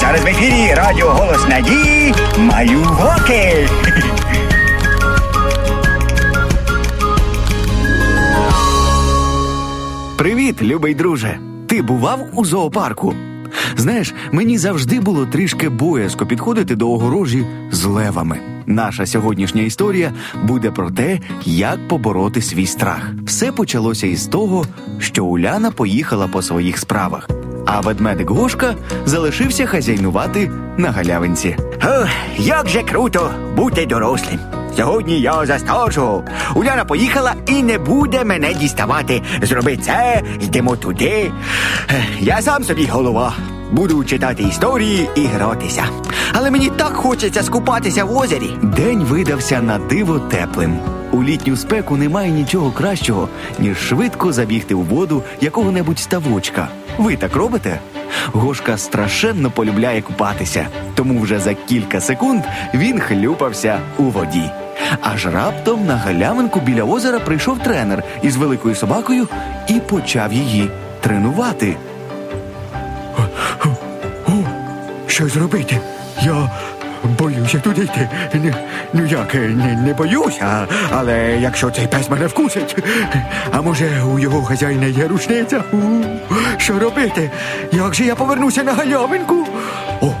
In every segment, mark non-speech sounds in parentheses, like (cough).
зараз в ефірі Радіо Голос Надії Маю Воки. Привіт, любий друже. Ти бував у зоопарку? Знаєш, мені завжди було трішки боязко підходити до огорожі з левами. Наша сьогоднішня історія буде про те, як побороти свій страх. Все почалося із того, що Уляна поїхала по своїх справах, а ведмедик Гошка залишився хазяйнувати на галявинці. О, як же круто бути дорослим. Сьогодні я за старшого. Уляна поїхала і не буде мене діставати. Зроби це, йдемо туди. Е, Я сам собі голова. Буду читати історії і гратися. Але мені так хочеться скупатися в озері. День видався на диво теплим. У літню спеку немає нічого кращого, ніж швидко забігти у воду якого-небудь ставочка. Ви так робите? Гошка страшенно полюбляє купатися, тому вже за кілька секунд він хлюпався у воді. Аж раптом на галявинку біля озера прийшов тренер із великою собакою і почав її тренувати. Що зробити? Я боюся туди йти. Ну як, не, не боюся, але якщо цей пес мене вкусить, а може у його хазяїна є рушниця? У, що робити? Як же я повернуся на галявинку? О,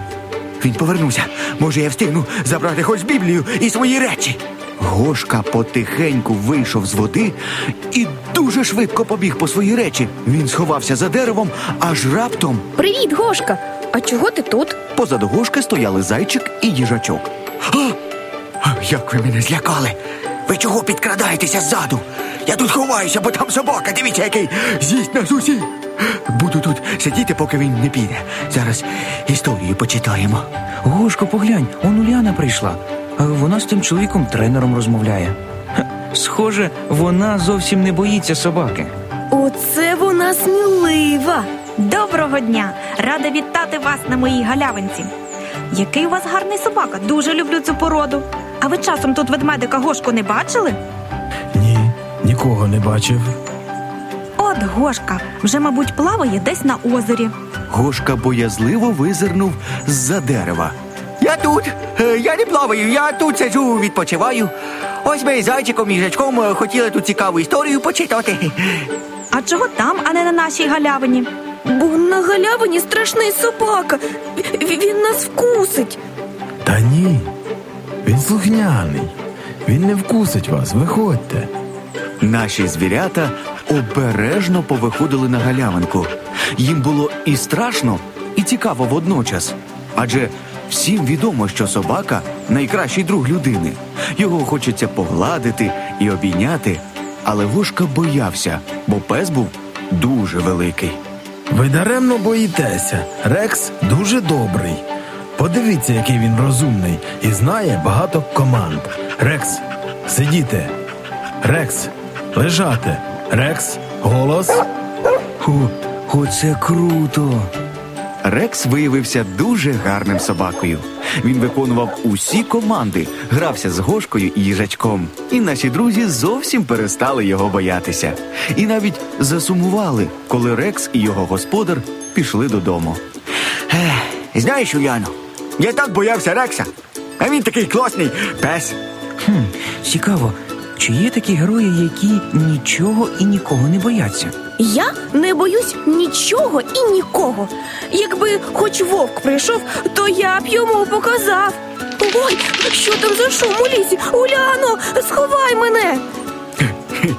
він повернувся. Може, я встигну забрати хоч Біблію і свої речі. Гошка потихеньку вийшов з води і дуже швидко побіг по свої речі. Він сховався за деревом, аж раптом Привіт, Гошка! А чого ти тут? позаду Гошки стояли зайчик і їжачок. А, Як ви мене злякали? Ви чого підкрадаєтеся ззаду? Я тут ховаюся, бо там собака, дивіться, який з'їсть нас усіх. Буду тут сидіти, поки він не піде. Зараз історію почитаємо. Гошко, поглянь, он Уляна прийшла. Е, Вона з тим чоловіком тренером розмовляє. Ха, Схоже, вона зовсім не боїться собаки. Оце вона смілива. Доброго дня! Рада вітати вас на моїй галявинці. Який у вас гарний собака, дуже люблю цю породу. А ви часом тут ведмедика Гошку не бачили? Ні, нікого не бачив. От Гошка вже, мабуть, плаває десь на озері. Гошка боязливо визирнув з-за дерева. Я тут. Е, Я не плаваю, я тут сиджу, відпочиваю. Ось ми з зайчиком і їжачком е, хотіли тут цікаву історію почитати. А чого там, а не на нашій галявині? Бо на галявині страшний собака. Він нас вкусить. Та ні. Він слухняний. Він не вкусить вас, виходьте. Наші звірята обережно повиходили на галявинку. Їм було і страшно, і цікаво водночас. Адже всім відомо, що собака найкращий друг людини. Його хочеться погладити і обійняти. Але Гошка боявся, бо пес був дуже великий. Ви даремно боїтеся. Рекс дуже добрий. Подивіться, який він розумний і знає багато команд. Рекс, сидіти. Рекс, лежати. Рекс, голос. О, оце круто. Рекс виявився дуже гарним собакою. Він виконував усі команди, грався з Гошкою і їжачком. І наші друзі зовсім перестали його боятися. І навіть засумували, коли Рекс і його господар пішли додому. Ех, Знаєш, Уляно, я так боявся Рекса, а він такий класний пес. Хм, цікаво, чи є такі герої, які нічого і нікого не бояться? Я не боюсь нічого і нікого. Якби хоч вовк прийшов, то я б йому показав. Ой, що там за шум у лісі? Уляно, сховай мене. (laughs)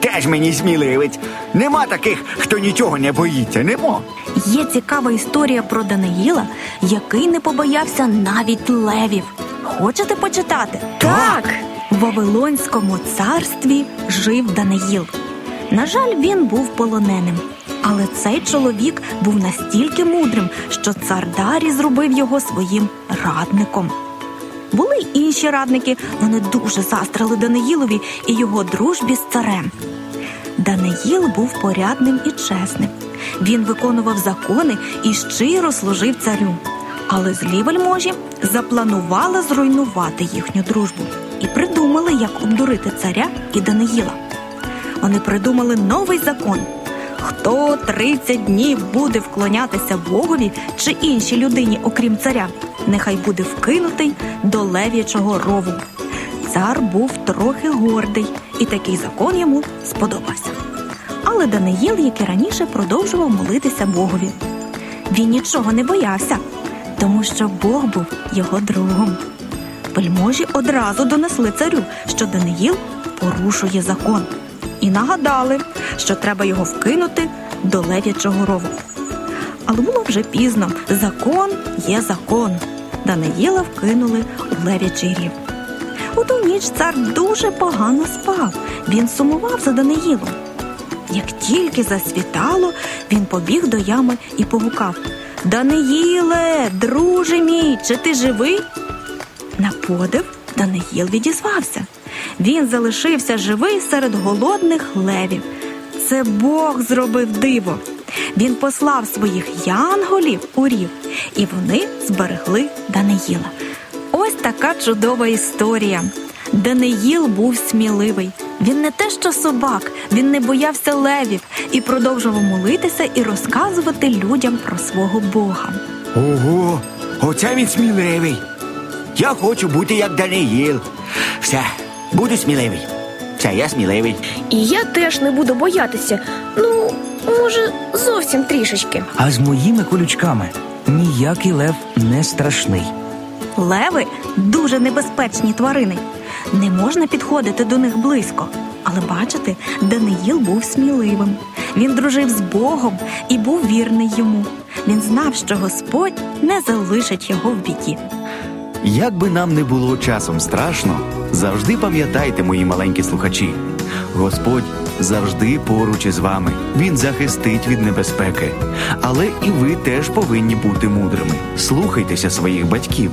Теж мені сміливець. Нема таких, хто нічого не боїться, нема. Є цікава історія про Даниїла, який не побоявся навіть левів. Хочете почитати? Так. В Вавилонському царстві жив Даниїл. На жаль, він був полоненим. Але цей чоловік був настільки мудрим, що цар Дарій зробив його своїм радником. Були й інші радники, вони дуже застрали Даниїлові і його дружбі з царем. Даниїл був порядним і чесним. Він виконував закони і щиро служив царю. Але злі вельможі запланували зруйнувати їхню дружбу і придумали, як обдурити царя і Даниїла. Вони придумали новий закон. Хто 30 днів буде вклонятися Богові чи іншій людині, окрім царя, нехай буде вкинутий до лев'ячого рову. Цар був трохи гордий, і такий закон йому сподобався. Але Даниїл, як і раніше, продовжував молитися Богові. Він нічого не боявся, тому що Бог був його другом. Вельможі одразу донесли царю, що Даниїл порушує закон, і нагадали, що треба його вкинути до лев'ячого рову. Але було вже пізно. Закон є закон. Даниїла вкинули у лев'ячий рів. У ту ніч цар дуже погано спав. Він сумував за Даниїлом. Як тільки засвітало, він побіг до ями і погукав Даниїле, друже мій, чи ти живий? На подив Даниїл відізвався. Він залишився живий серед голодних левів. Це Бог зробив диво. Він послав своїх янголів у рів, і вони зберегли Даниїла. Ось така чудова історія. Даниїл був сміливий. Він не те, що собак, він не боявся левів і продовжував молитися і розказувати людям про свого Бога. Ого, оце він сміливий. Я хочу бути як Даниїл. Все, буду сміливий. Все, я сміливий. І я теж не буду боятися. Ну, може, зовсім трішечки. А з моїми колючками ніякий лев не страшний. Леви дуже небезпечні тварини. Не можна підходити до них близько. Але бачите, Даниїл був сміливим. Він дружив з Богом і був вірний йому. Він знав, що Господь не залишить його в біді. Як би нам не було часом страшно, завжди пам'ятайте, мої маленькі слухачі, Господь завжди поруч із вами. Він захистить від небезпеки. Але і ви теж повинні бути мудрими. Слухайтеся своїх батьків,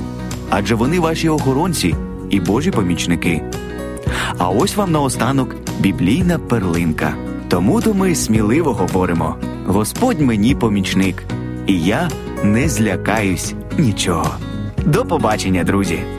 адже вони ваші охоронці і Божі помічники. А ось вам наостанок біблійна перлинка. Тому то ми сміливо говоримо: Господь мені помічник, і я не злякаюсь нічого. До побачення, друзі!